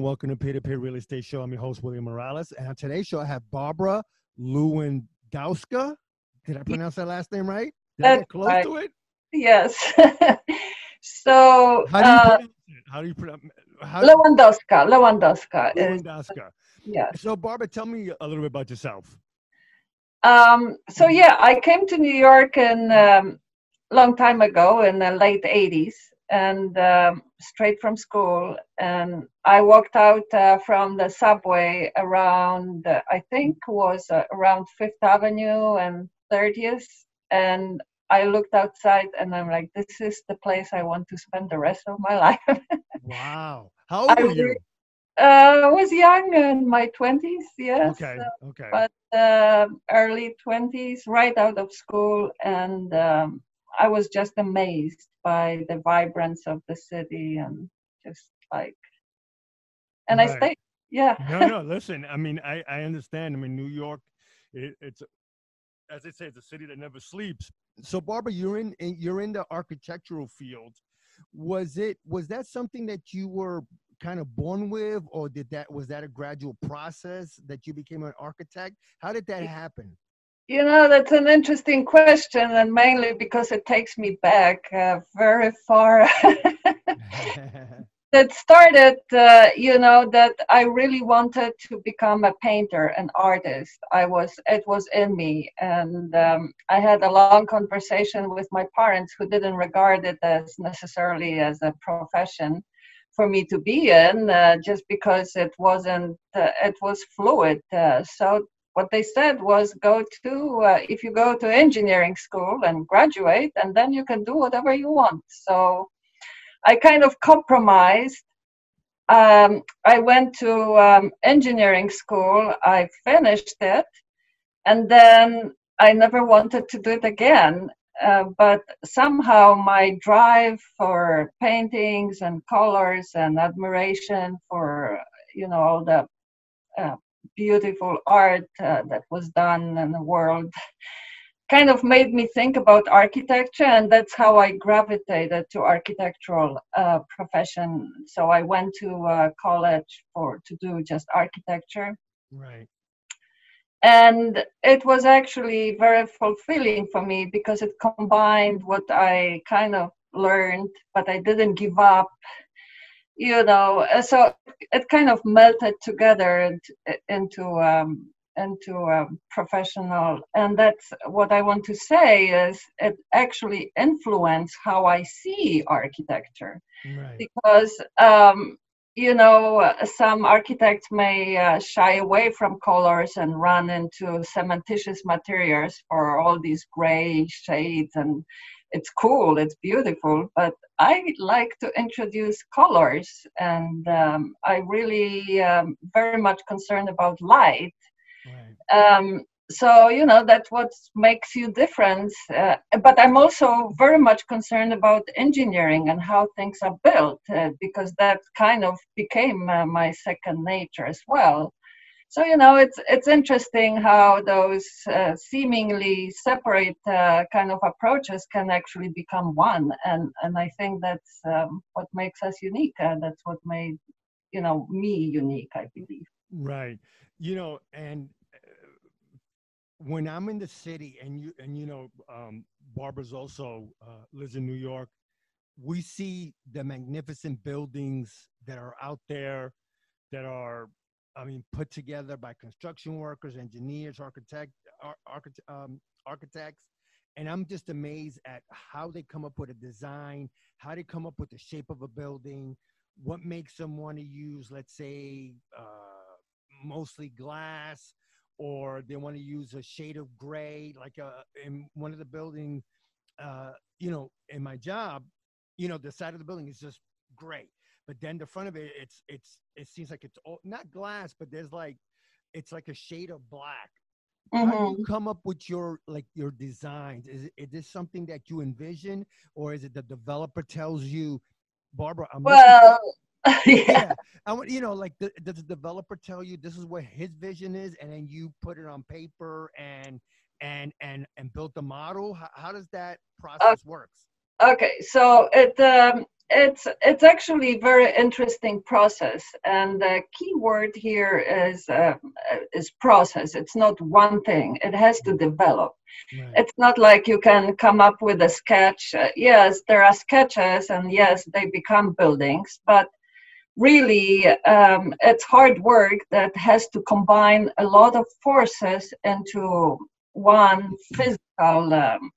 Everyone. Welcome to Peer to Peer Real Estate Show. I'm your host, William Morales. And on today's show, I have Barbara Lewandowska. Did I pronounce that last name right? Did I get close right. to it? Yes. so, How do you uh, pronounce it? How do you pronounce how, Lewandowska, Lewandowska is, Lewandowska. yeah. So, Barbara, tell me a little bit about yourself. Um, so yeah, I came to New York in um, long time ago in the late 80s and um, straight from school. And I walked out uh, from the subway around, uh, I think was uh, around Fifth Avenue and 30th. And I looked outside and I'm like, this is the place I want to spend the rest of my life. Wow. How old I are you? Uh, I was young in my 20s, yes. Okay. Okay. but uh, early 20s, right out of school. And um, I was just amazed by the vibrance of the city and just like, and I Right. stayed. Yeah. no, no. Listen, I mean, I, I understand. I mean, New York, it, it's as they say, it's a city that never sleeps. So, Barbara, you're in in- you're in the architectural field. Was it was that something that you were kind of born with, or did that was that a gradual process that you became an architect? How did that happen? You know, that's an interesting question, and mainly because it takes me back uh, very far. that started, uh, you know, that I really wanted to become a painter, an artist. I was, it was in me, and um, I had a long conversation with my parents, who didn't regard it as necessarily as a profession for me to be in, uh, just because it wasn't, uh, it was fluid. Uh, so what they said was, go to, uh, if you go to engineering school and graduate, and then you can do whatever you want. So. I kind of compromised. Um, I went to um, engineering school. I finished it, and then I never wanted to do it again. Uh, but somehow my drive for paintings and colors and admiration for you know all the uh, beautiful art uh, that was done in the world kind of made me think about architecture and that's how i gravitated to architectural uh, profession so i went to uh, college for to do just architecture right. and it was actually very fulfilling for me because it combined what i kind of learned but i didn't give up you know uh, so it kind of melted together into um, into um, professional and that's what i want to say is it actually influenced how i see architecture Right. because um, you know uh, some architects may uh, shy away from colors and run into cementitious materials for all these gray shades and it's cool it's beautiful but i like to introduce colors and um, i really um, very much concerned about light Right. um, so you know that's what makes you different uh, but i'm also very much concerned about engineering and how things are built uh, because that kind of became uh, my second nature as well so you know it's it's interesting how those uh, seemingly separate uh, kind of approaches can actually become one and and i think that's um, what makes us unique and that's what made you know me unique i believe Right. You know, and uh, when I'm in the city, and you and you know, um, Barbara's also uh, lives in New York. We see the magnificent buildings that are out there, that are, I mean, put together by construction workers, engineers, architect, ar- um, architects, and I'm just amazed at how they come up with a design, how they come up with the shape of a building, what makes them want to use, let's say. Uh, mostly glass or they want to use a shade of gray like uh, in one of the buildings uh, you know in my job you know the side of the building is just gray but then the front of it it's it's it seems like it's all, not glass but there's like it's like a shade of black how do you come up with your like your designs is, it, is this something that you envision or is it the developer tells you barbara i'm well yeah yeah. I want you know, like, the, does the developer tell you this is what his vision is, and then you put it on paper and and and and build the model? How, how does that process works? Okay, so it um, it's it's actually a very interesting process, and the key word here is uh, is process. It's not one thing; it has to develop. Right. It's not like you can come up with a sketch. Uh, yes, there are sketches, and yes, they become buildings, but really um, it's hard work that has to combine a lot of forces into one physical um,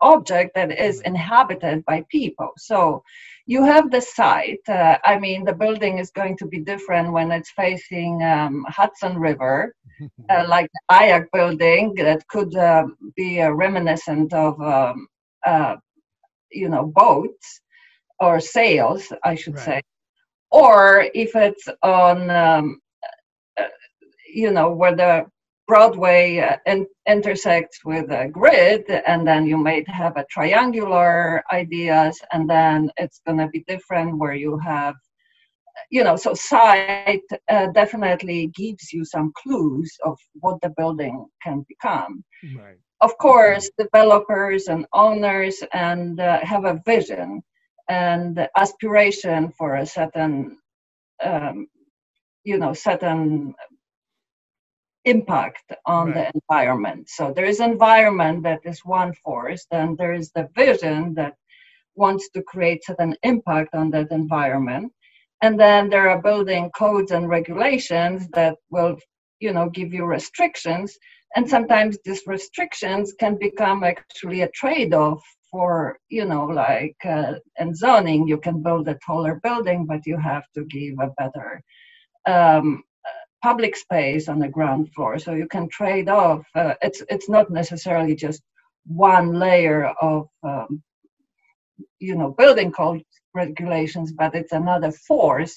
object that is inhabited by people. So you have the site. Uh, I mean, the building is going to be different when it's facing um, Hudson River, uh, like the IAC building that could uh, be a reminiscent of, um, uh, you know, boats or sails, I should right. say. Or if it's on, um, uh, you know, where the Broadway uh, in, intersects with a grid, and then you might have a triangular ideas, and then it's going to be different where you have, you know, so site uh, definitely gives you some clues of what the building can become. Right. Of course, developers and owners and uh, have a vision and aspiration for a certain, um, you know, certain impact on right. the environment. So there is environment that is one force, then there is the vision that wants to create certain impact on that environment. And then there are building codes and regulations that will, you know, give you restrictions. And sometimes these restrictions can become actually a trade-off for, you know, like uh, in zoning, you can build a taller building, but you have to give a better um, public space on the ground floor so you can trade off uh, it's it's not necessarily just one layer of um, you know building code regulations but it's another force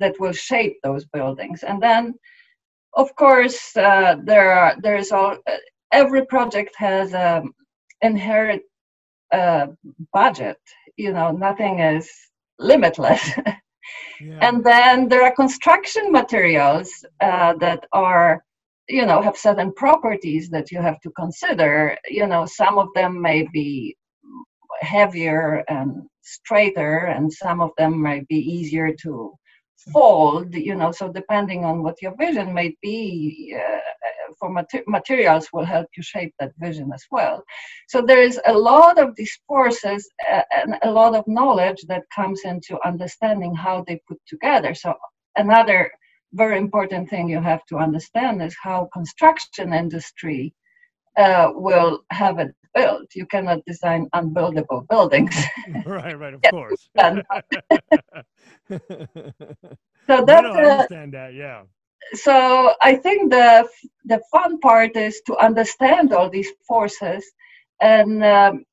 that will shape those buildings. And then of course uh, there are there's all every project has an inherent uh, budget you know nothing is limitless And then there are construction materials uh, that are, you know, have certain properties that you have to consider. You know, some of them may be heavier and straighter, and some of them might be easier to fold. You know, so depending on what your vision might be, uh, for mater- materials will help you shape that vision as well. So there is a lot of these forces uh, and a lot of knowledge that comes into understanding how they put together. So another very important thing you have to understand is how construction industry uh, will have it built. You cannot design unbuildable buildings. right, right, of course. so that's I understand that, yeah so I think the the fun part is to understand all these forces, and um,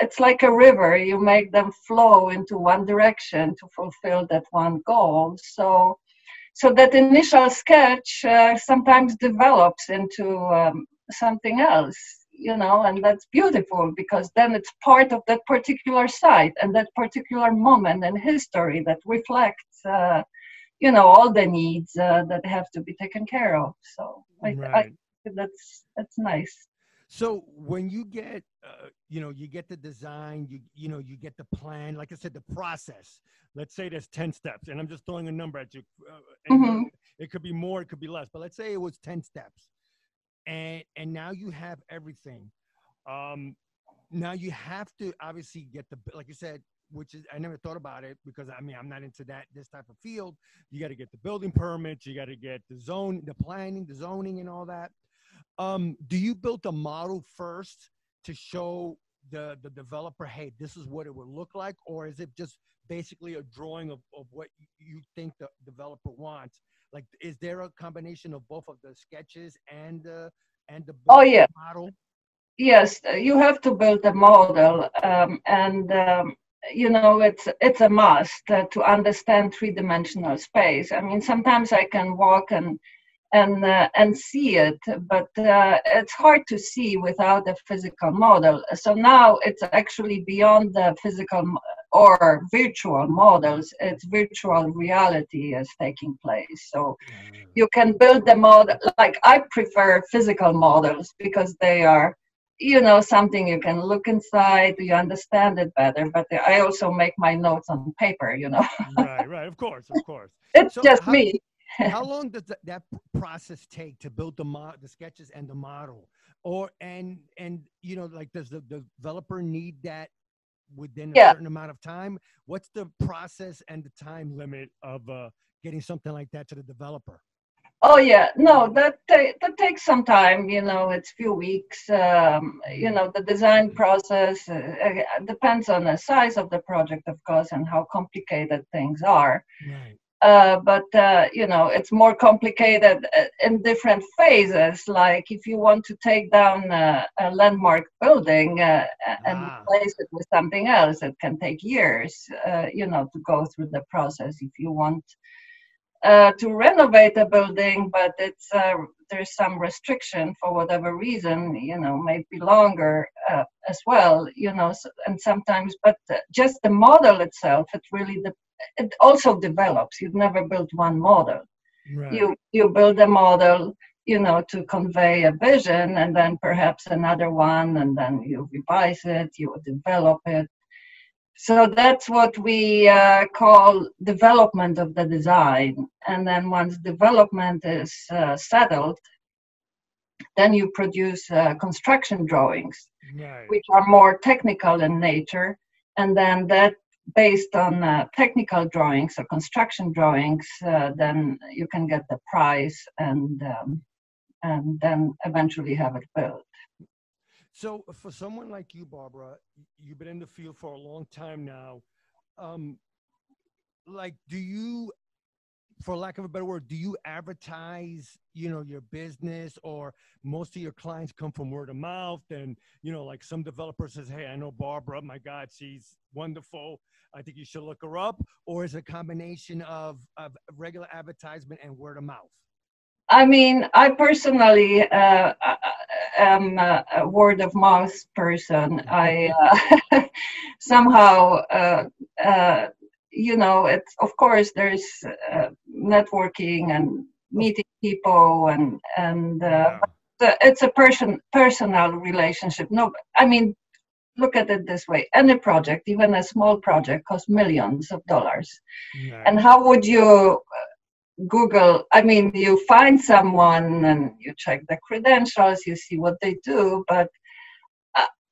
it's like a river. You make them flow into one direction to fulfill that one goal. So, so that initial sketch uh, sometimes develops into um, something else, you know, and that's beautiful because then it's part of that particular site and that particular moment in history that reflects. Uh, you know all the needs uh, that have to be taken care of so I, right. I, that's that's nice so when you get uh, you know you get the design you you know you get the plan like i said the process let's say there's 10 steps and i'm just throwing a number at you uh, mm-hmm. it could be more it could be less but let's say it was 10 steps and and now you have everything um now you have to obviously get the like you said which is I never thought about it because I mean I'm not into that this type of field. You got to get the building permits, you got to get the zone, the planning, the zoning, and all that. Um, do you build a model first to show the the developer, hey, this is what it would look like, or is it just basically a drawing of, of what you think the developer wants? Like, is there a combination of both of the sketches and the and the oh yeah model? Yes, you have to build a model, um, and um, you know it's it's a must uh, to understand three-dimensional space i mean sometimes i can walk and and uh, and see it but uh, it's hard to see without a physical model. So now it's actually beyond the physical or virtual models it's virtual reality is taking place. So mm. you can build the model like i prefer physical models because they are you know something you can look inside you understand it better but i also make my notes on paper you know? Right right of course of course. It's so just how, me how long does that, that process take to build the mo- the sketches and the model or and and you know like does the, the developer need that within a certain amount of time what's the process and the time limit of uh, getting something like that to the developer Oh yeah, no, that that takes some time. You know, it's few weeks. Um, you know, the design process uh, uh, depends on the size of the project, of course, and how complicated things are. Right. Uh, but uh, you know, it's more complicated uh, in different phases. Like if you want to take down a, a landmark building uh, and ah. replace it with something else, it can take years. you know, to go through the process. If you want uh, to renovate a building, but it's uh, there's some restriction for whatever reason, you know, maybe longer uh, as well, you know, so, and sometimes, but just the model itself, it really de- it also develops. You've never built one model. Right. You you build a model, you know, to convey a vision, and then perhaps another one, and then you revise it, you develop it, so that's what we uh, call development of the design. And then once development is uh, settled, then you produce uh, construction drawings, right. which are more technical in nature. And then that, based on uh, technical drawings or construction drawings, uh, then you can get the price and um, and then eventually have it built. So, for someone like you, Barbara, you've been in the field for a long time now. Um, like, do you, for lack of a better word, do you advertise, you know, your business, or most of your clients come from word of mouth? And you know, like some developer says, "Hey, I know Barbara. My God, she's wonderful. I think you should look her up." Or is it a combination of of regular advertisement and word of mouth? I mean, I personally uh, am a, a, word of mouth person. I uh, somehow, uh, uh, you know, it's of course there's uh, networking and meeting people and and uh, yeah. it's a person personal relationship. No, I mean, look at it this way: any project, even a small project, costs millions of dollars. Yeah. And how would you Google, I mean, you find someone and you check the credentials, you see what they do, but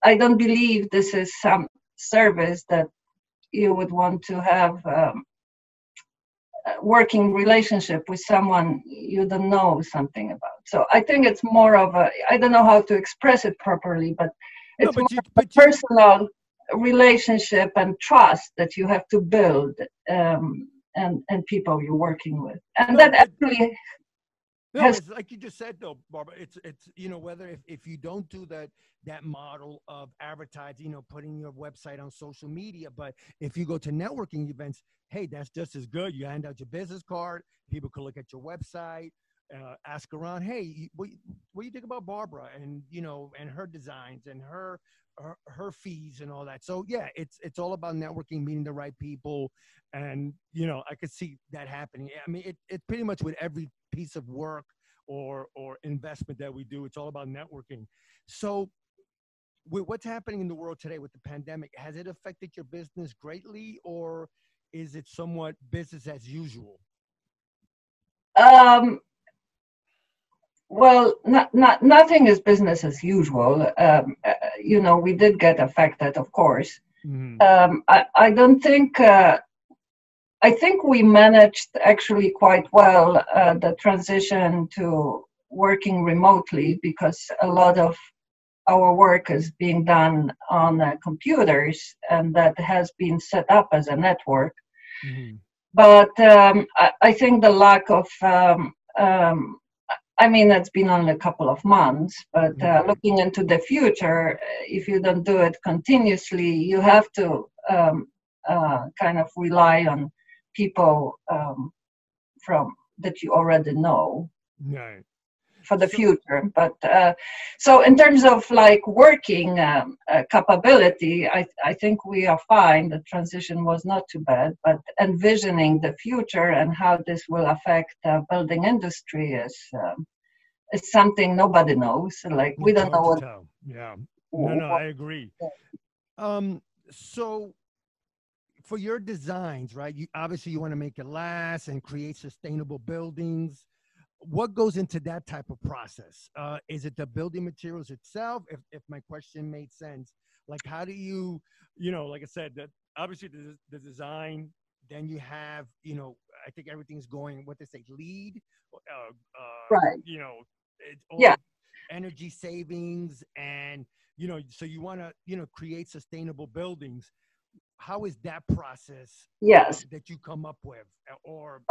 I don't believe this is some service that you would want to have um, working relationship with someone you don't know something about. So I think it's more of a, I don't know how to express it properly, but it's no, but more you, personal relationship and trust that you have to build. Um, and and people you're working with and no, that actually no, has, like you just said though barbara it's it's you know whether if, if you don't do that that model of advertising you know putting your website on social media but if you go to networking events hey that's just as good. You hand out your business card people can look at your website uh, ask around, hey, what, what do you think about Barbara and you know and her designs and her, her her fees and all that. So yeah, it's it's all about networking, meeting the right people, and you know I could see that happening. I mean, it it pretty much with every piece of work or or investment that we do, it's all about networking. So with what's happening in the world today with the pandemic, has it affected your business greatly, or is it somewhat business as usual? Um, well, not, not, nothing is business as usual. Um, uh, you know, we did get affected, of course. Mm-hmm. Um, I, I don't think, uh, I think we managed actually quite well uh, the transition to working remotely because a lot of our work is being done on uh, computers and that has been set up as a network. Mm-hmm. But um, I, I, think the lack of um, um, I mean, it's been only a couple of months, but uh, mm-hmm. looking into the future, if you don't do it continuously, you have to um, uh, kind of rely on people um, from that you already know. Right for the future. But uh, so in terms of like working um, uh, capability, I, I think we are fine. The transition was not too bad, but envisioning the future and how this will affect the building industry is um, is something nobody knows. Like we don't know what. Yeah. No, no, I agree. Um, so for your designs, right? You obviously you want to make it last and create sustainable buildings. What goes into that type of process? Uh, is it the building materials itself? If if my question made sense, like how do you, you know, like I said, that obviously the the design. Then you have, you know, I think everything's going what they say, LEED, uh, uh, right? You know, yeah, energy savings and you know so you want to you know create sustainable buildings how is that process yes that you come up with or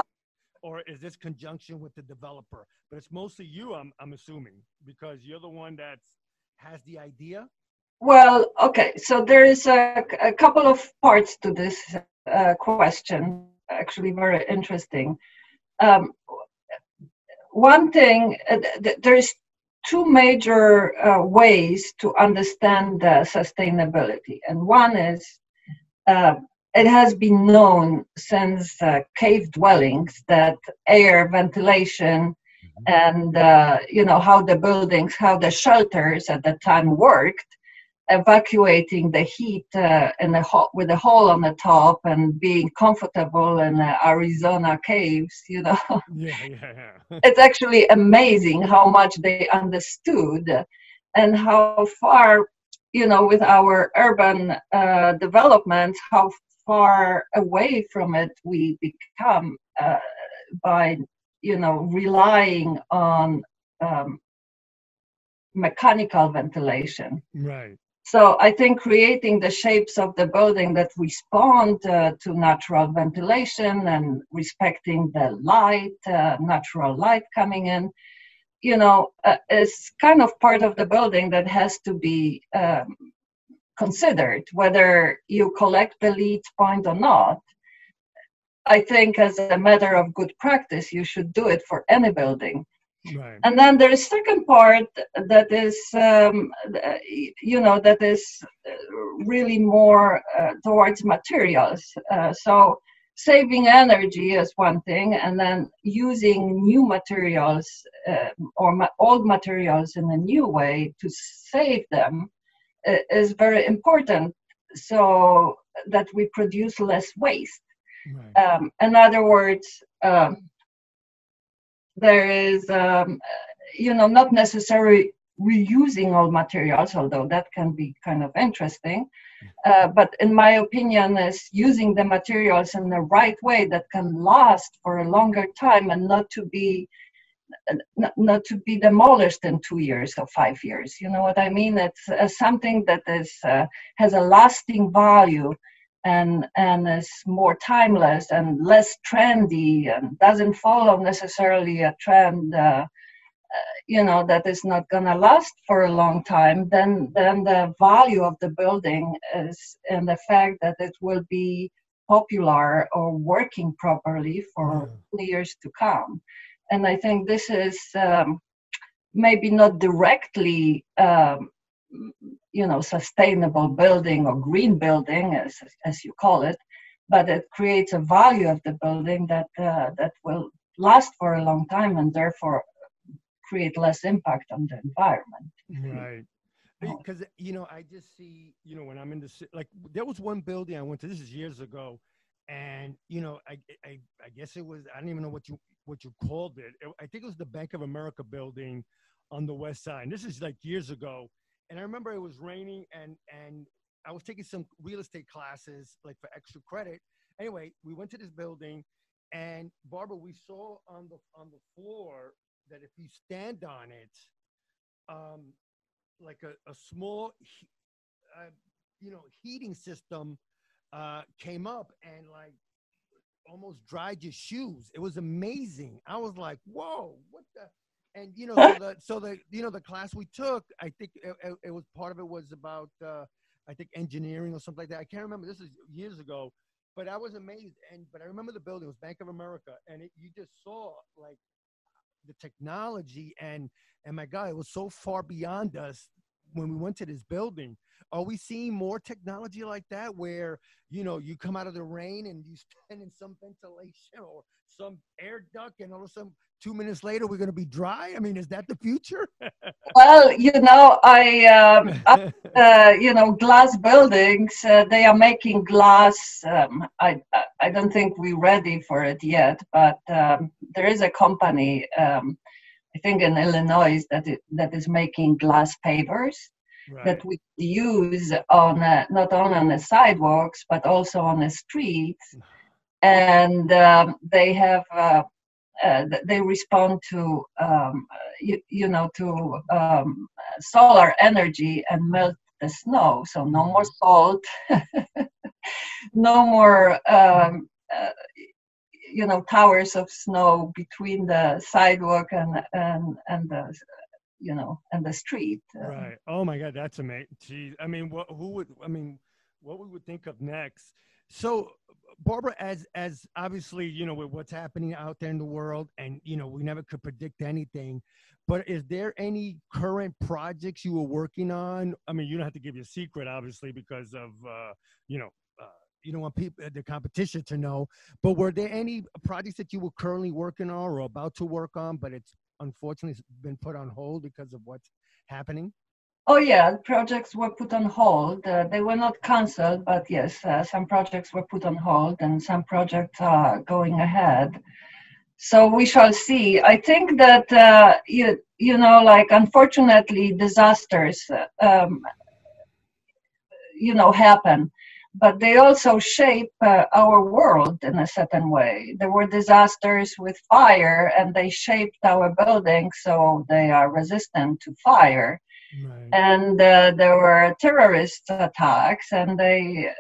or is this conjunction with the developer but it's mostly you i'm, I'm assuming because you're the one that has the idea well okay so there is a, a couple of parts to this uh, question actually very interesting um, one thing uh, th- there's two major uh, ways to understand sustainability. And one is uh, it has been known since uh, cave dwellings that air ventilation mm-hmm. and uh, you know how the buildings how the shelters at the time worked evacuating the heat uh, in the ho- with a hole on the top and being comfortable in the Arizona caves, you know. Yeah, yeah, yeah. it's actually amazing how much they understood and how far, you know, with our urban uh, developments, how far away from it we become uh, by, you know, relying on um, mechanical ventilation. Right. So I think creating the shapes of the building that respond uh, to natural ventilation and respecting the light, uh, natural light coming in, you know, uh, is kind of part of the building that has to be um, considered, whether you collect the LEED point or not. I think as a matter of good practice, you should do it for any building. Right. And then there is second part that is, um, you know, that is really more uh, towards materials. Uh, so saving energy is one thing, and then using new materials uh, or ma- old materials in a new way to save them is very important. So that we produce less waste. Right. Um, in other words. Um, there is, um, you know, not necessarily reusing all materials, although that can be kind of interesting. Uh, but in my opinion, is using the materials in the right way that can last for a longer time and not to be not, not to be demolished in two years or five years. You know what I mean? It's uh, something that is uh, has a lasting value and and is more timeless and less trendy and doesn't follow necessarily a trend uh, uh, you know that is not going to last for a long time then then the value of the building is in the fact that it will be popular or working properly for yeah. years to come and i think this is um, maybe not directly um, you know sustainable building or green building as as you call it but it creates a value of the building that uh, that will last for a long time and therefore create less impact on the environment. Right. Because you know i just see you know when i'm in the city, like there was one building i went to this is years ago and you know I, I i guess it was i don't even know what you what you called it. I think it was the bank of america building on the west side. And this is like years ago. And I remember it was raining and and I was taking some real estate classes like for extra credit. Anyway, we went to this building and Barbara, we saw on the on the floor that if you stand on it, um, like a, a small, uh, you know, heating system uh, came up and like almost dried your shoes. It was amazing. I was like, whoa, what the? and you know so the, so the you know the class we took i think it, it, was part of it was about uh, i think engineering or something like that i can't remember this is years ago but i was amazed and but i remember the building it was bank of america and it, you just saw like the technology and and my god it was so far beyond us when we went to this building. Are we seeing more technology like that where you know you come out of the rain and you stand in some ventilation or some air duct and all of a sudden two minutes later we're going to be dry i mean is that the future well you know i um, uh, you know glass buildings uh, they are making glass um, I, I don't think we're ready for it yet but um, there is a company um, i think in illinois that it, that is making glass pavers right. that we use on uh, not only on the sidewalks but also on the streets. And um, they have uh, uh, they respond to um, you, you, know to um, solar energy and melt the snow. So no more salt. No more um, uh, you know towers of snow between the sidewalk and and and the you know and the street right oh my god that's amazing Geez. i mean what who would i mean what we would think of next so Barbara, as as obviously you know with what's happening out there in the world, and you know we never could predict anything. But is there any current projects you were working on? I mean, you don't have to give your secret, obviously, because of uh, you know you don't want people the competition to know. But were there any projects that you were currently working on or about to work on, but it's unfortunately been put on hold because of what's happening? Oh yeah, projects were put on hold. Uh, they were not cancelled, but yes, uh, some projects were put on hold, and some projects are going ahead. So we shall see. I think that uh, you you know, like unfortunately, disasters, um, you know, happen, but they also shape uh, our world in a certain way. There were disasters with fire, and they shaped our buildings so they are resistant to fire Right. And uh, there were terrorist attacks, and they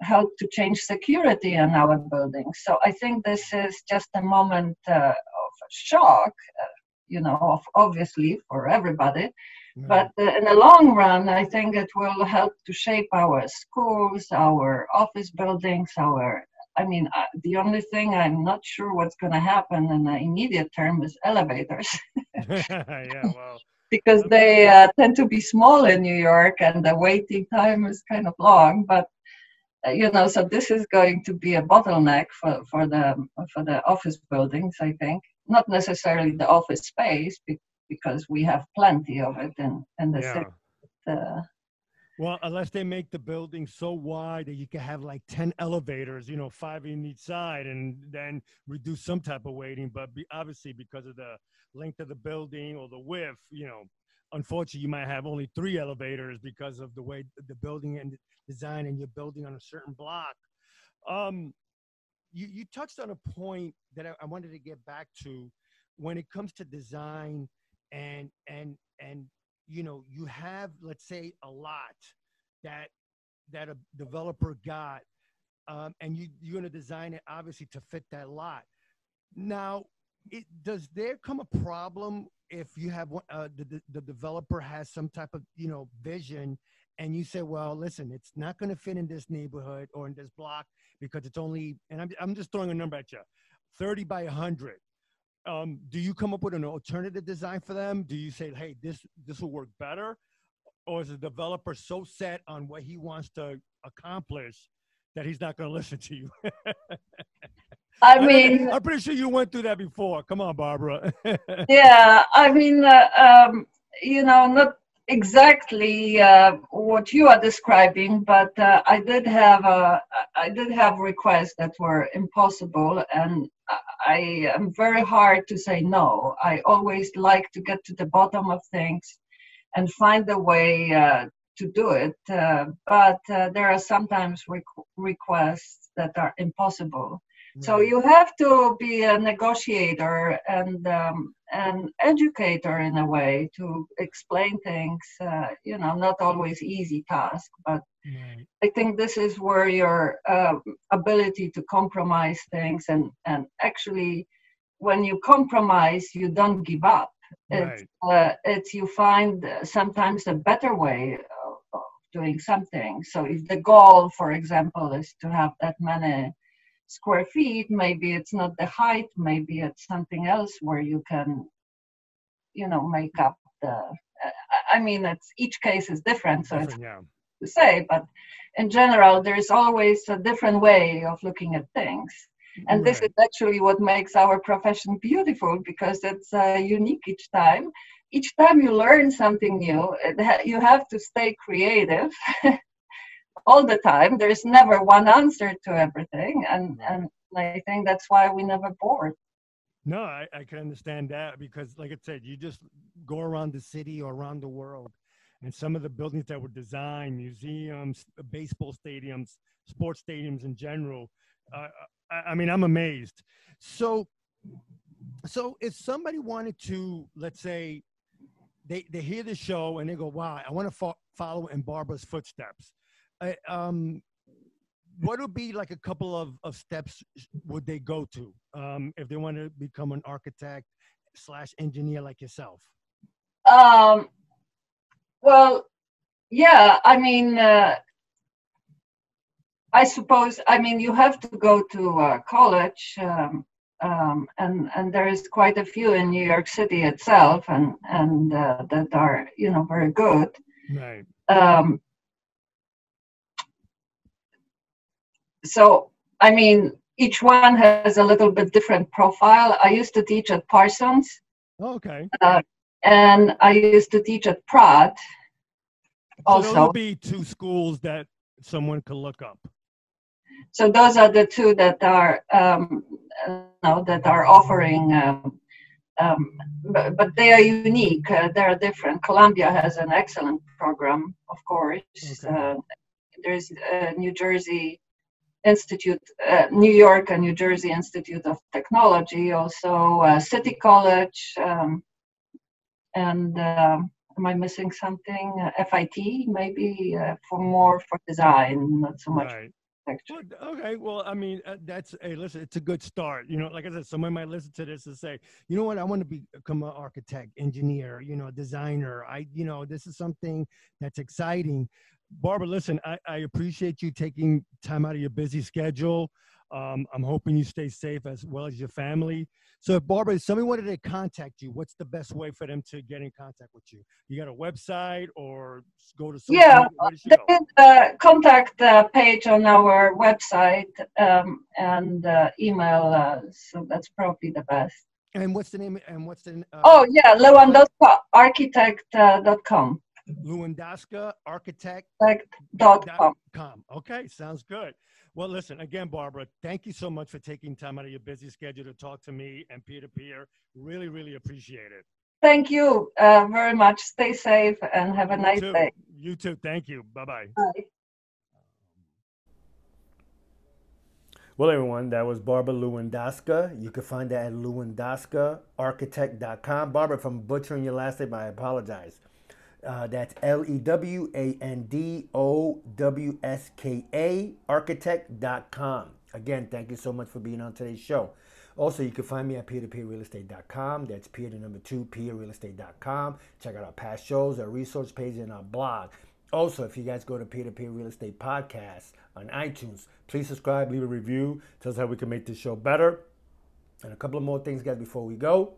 helped to change security in our buildings. So I think this is just a moment uh, of shock, uh, you know, of obviously for everybody. But uh, in the long run, I think it will help to shape our schools, our office buildings, our I mean, uh, the only thing I'm not sure what's going to happen in the immediate term is elevators. yeah, well, because they uh, tend to be small in New York and the waiting time is kind of long. But uh, you know, so this is going to be a bottleneck for, for the for the office buildings. I think not necessarily the office space because we have plenty of it in in the yeah. city. Uh, well, unless they make the building so wide that you can have like 10 elevators, you know, five in each side, and then reduce some type of waiting. But be, obviously, because of the length of the building or the width, you know, unfortunately, you might have only three elevators because of the way the building and design and you're building on a certain block. Um, you, you touched on a point that I, I wanted to get back to when it comes to design and and and you know you have let's say a lot that that a developer got um, and you you're going to design it obviously to fit that lot. Now it does there come a problem if you have uh, the, the developer has some type of you know vision and you say well listen it's not going to fit in this neighborhood or in this block because it's only and i'm, I'm just throwing a number at you 30 by 100 um, do you come up with an alternative design for them? Do you say, hey, this this will work better, or is the developer so set on what he wants to accomplish that he's not going to listen to you? I mean, I'm pretty sure you went through that before. Come on, Barbara. yeah, I mean, uh, um, you know, not exactly uh, what you are describing, but uh, I did have a, I did have requests that were impossible, and I am very hard to say no. I always like to get to the bottom of things and find a way uh, to do it, uh, but uh, there are sometimes requ- requests that are impossible. So you have to be a negotiator and um, an educator in a way to explain things. Uh, you know, not always easy task, but right. I think this is where your uh, ability to compromise things and and actually, when you compromise, you don't give up. Right. It's, uh, it's you find sometimes a better way of, of doing something. So if the goal, for example, is to have that many square feet maybe it's not the height maybe it's something else where you can you know make up the I mean, it's each case is different, so Different, yeah. to say, but in general, there's always a different way of looking at things. And this is actually what makes our profession beautiful because it's uh, unique each time. Each time you learn something new, it ha- you have to stay creative all the time. There's never one answer to everything, and and I think that's why we never bored. No, I, I can understand that because, like I said, you just go around the city or around the world, and some of the buildings that were designed, museums, baseball stadiums, sports stadiums in general. Uh, I, I mean, I'm amazed. So, so if somebody wanted to, let's say, they they hear the show and they go, "Wow, I want to fo- follow in Barbara's footsteps." I, um, what would be like a couple of, of steps would they go to um, if they want to become an architect slash engineer like yourself? Um, well, yeah, I mean, uh, I suppose, I mean, you have to go to uh, college, um, um, and and there is quite a few in New York City itself, and and uh, that are you know very good. Right. Um, so, I mean, each one has a little bit different profile. I used to teach at Parsons, Oh, okay. and I used to teach at Pratt. So Also, would be two schools that someone could look up. so those are the two that are um, uh, no, that are offering um, um, but, but they are unique uh, they're different columbia has an excellent program of course Okay. uh, there's uh, new jersey institute uh, new york and new jersey institute of technology also uh, city college um, and um am i missing something uh, FIT maybe uh, for more for design not so much Right. Well, okay. Well, I mean, uh, that's hey, listen. It's a good start. You know, like I said, someone might listen to this and say, you know what, I want to become an architect, engineer, you know, designer. I, you know, this is something that's exciting. Barbara, listen, I, I appreciate you taking time out of your busy schedule. Um, I'm hoping you stay safe as well as your family. So, if Barbara, if somebody wanted to contact you, what's the best way for them to get in contact with you? You got a website or go to social Yeah, media? Where does? There is a contact uh, page on our website um, and uh, email, uh, so that's probably the best. And what's the name? And what's the uh, Oh, yeah, Lewandowska architect.com. Lewandowska Architect Dot com. com. Okay, sounds good. Well, listen, again, Barbara, thank you so much for taking time out of your busy schedule to talk to me and peer to peer. Really, really appreciate it. Thank you uh, very much. Stay safe and have a You nice too. day. You too. Thank you. Bye bye. Bye. Well, everyone, that was Barbara Lewandowska. You can find that at lewandowskaarchitect.com. Barbara, if I'm butchering your last name, I apologize. Uh, that's L E W A N D O W S K A architect.com. Again, thank you so much for being on today's show. Also, you can find me at peer-to-peerrealestate.com. That's peer to number two, peerrealestate.com. Check out our past shows, our resource page, and our blog. Also, if you guys go to Peer to Peer Real Estate Podcast on iTunes, please subscribe, leave a review. Tell us how we can make this show better. And a couple of more things, guys, before we go.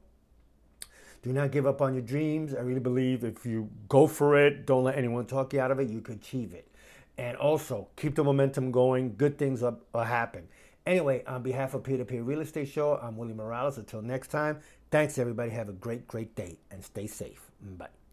Do not give up on your dreams. I really believe if you go for it, don't let anyone talk you out of it, you can achieve it. And also, keep the momentum going. Good things will, will happen. Anyway, on behalf of Peer to Peer Real Estate Show, I'm Willie Morales. Until next time, thanks everybody. Have a great, great day and stay safe. Bye.